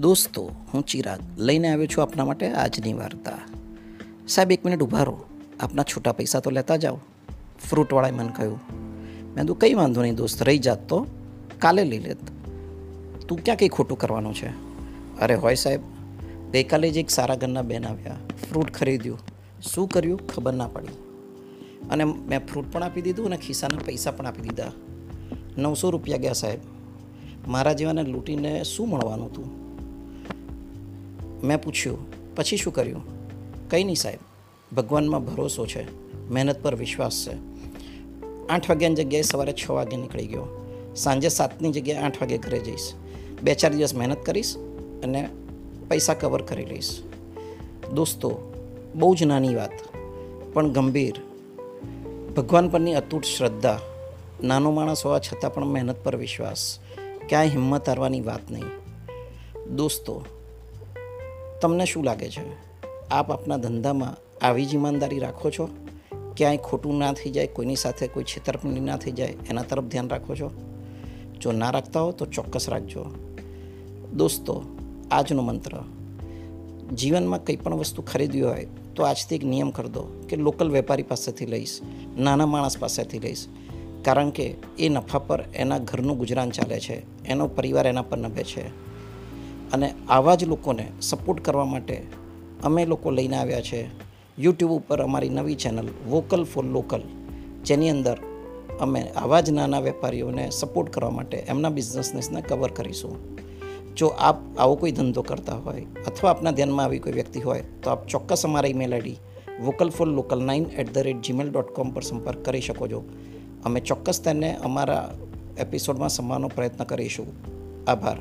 દોસ્તો, હું ચિરાગ. લઈને આવ્યો છું આપના માટે આજની વાર્તા. સાહેબ, એક મિનિટ ઊભા રહો. આપના છૂટા પૈસા તો લેતા જાઓ. ફ્રૂટવાળાએ મને કહ્યું, મેં તું કંઈ વાંધો નહીં દોસ્ત, રહી જાત તો. કાલે લઈ લેત. તું ક્યાં કંઈ ખોટું કરવાનું છે? અરે હોય સાહેબ, ગઈકાલે જ એક સારા ઘરના બેન આવ્યા. ફ્રૂટ ખરીદ્યું. શું કર્યું ખબર ના પડી. અને મેં ફ્રૂટ પણ આપી દીધું અને ખિસ્સાના પૈસા પણ આપી દીધા. નવસો રૂપિયા ગયા સાહેબ. મારા જેવાને લૂંટીને શું મળવાનું હતું? મેં પૂછ્યું, પછી શું કર્યું? કંઈ નહીં સાહેબ, ભગવાનમાં ભરોસો છે, મહેનત પર વિશ્વાસ છે. આઠ વાગ્યાની જગ્યાએ સવારે છ વાગે નીકળી ગયો. સાંજે સાતની જગ્યાએ આઠ વાગે ઘરે જઈશ. બે ચાર દિવસ મહેનત કરીશ અને પૈસા કવર કરી લઈશ. દોસ્તો, બહુ જ નાની વાત, પણ ગંભીર. ભગવાન પરની અતૂટ શ્રદ્ધા, નાનો માણસ હોવા છતાં પણ મહેનત પર વિશ્વાસ. ક્યાંય હિંમત હારવાની વાત નહીં. દોસ્તો તમને શું લાગે છે? આપ આપના ધંધામાં આવી જ ઈમાનદારી રાખો છો? ક્યાંય ખોટું ના થઈ જાય, કોઈની સાથે કોઈ છેતરપિંડી ના થઈ જાય, એના તરફ ધ્યાન રાખો છો? જો ના રાખતા હો તો ચોક્કસ રાખજો. દોસ્તો, આજનો મંત્ર. જીવનમાં કંઈ પણ વસ્તુ ખરીદવી હોય તો આજથી એક નિયમ કરી દો કે લોકલ વેપારી પાસેથી લઈશ, નાના માણસ પાસેથી લઈશ. કારણ કે એ નફા પર એના ઘરનું ગુજરાન ચાલે છે, એનો પરિવાર એના પર નભે છે. અને આવા જ લોકોને સપોર્ટ કરવા માટે અમે લોકો લઈને આવ્યા છે. યુટ્યુબ ઉપર અમારી નવી ચેનલ વોકલ ફોર લોકલ જેની અંદર અમે આવા જ નાના વેપારીઓને સપોર્ટ કરવા માટે એમના બિઝનેસને કવર કરીશું. જો આપ આવો કોઈ ધંધો કરતા હોય અથવા આપના ધ્યાનમાં આવી કોઈ વ્યક્તિ હોય તો આપ ચોક્કસ અમારા email ID vocal for local nine at the rate Gmail dot com પર સંપર્ક કરી શકો છો. અમે ચોક્કસ તેને અમારા એપિસોડમાં સમાવવાનો પ્રયત્ન કરીશું. આભાર.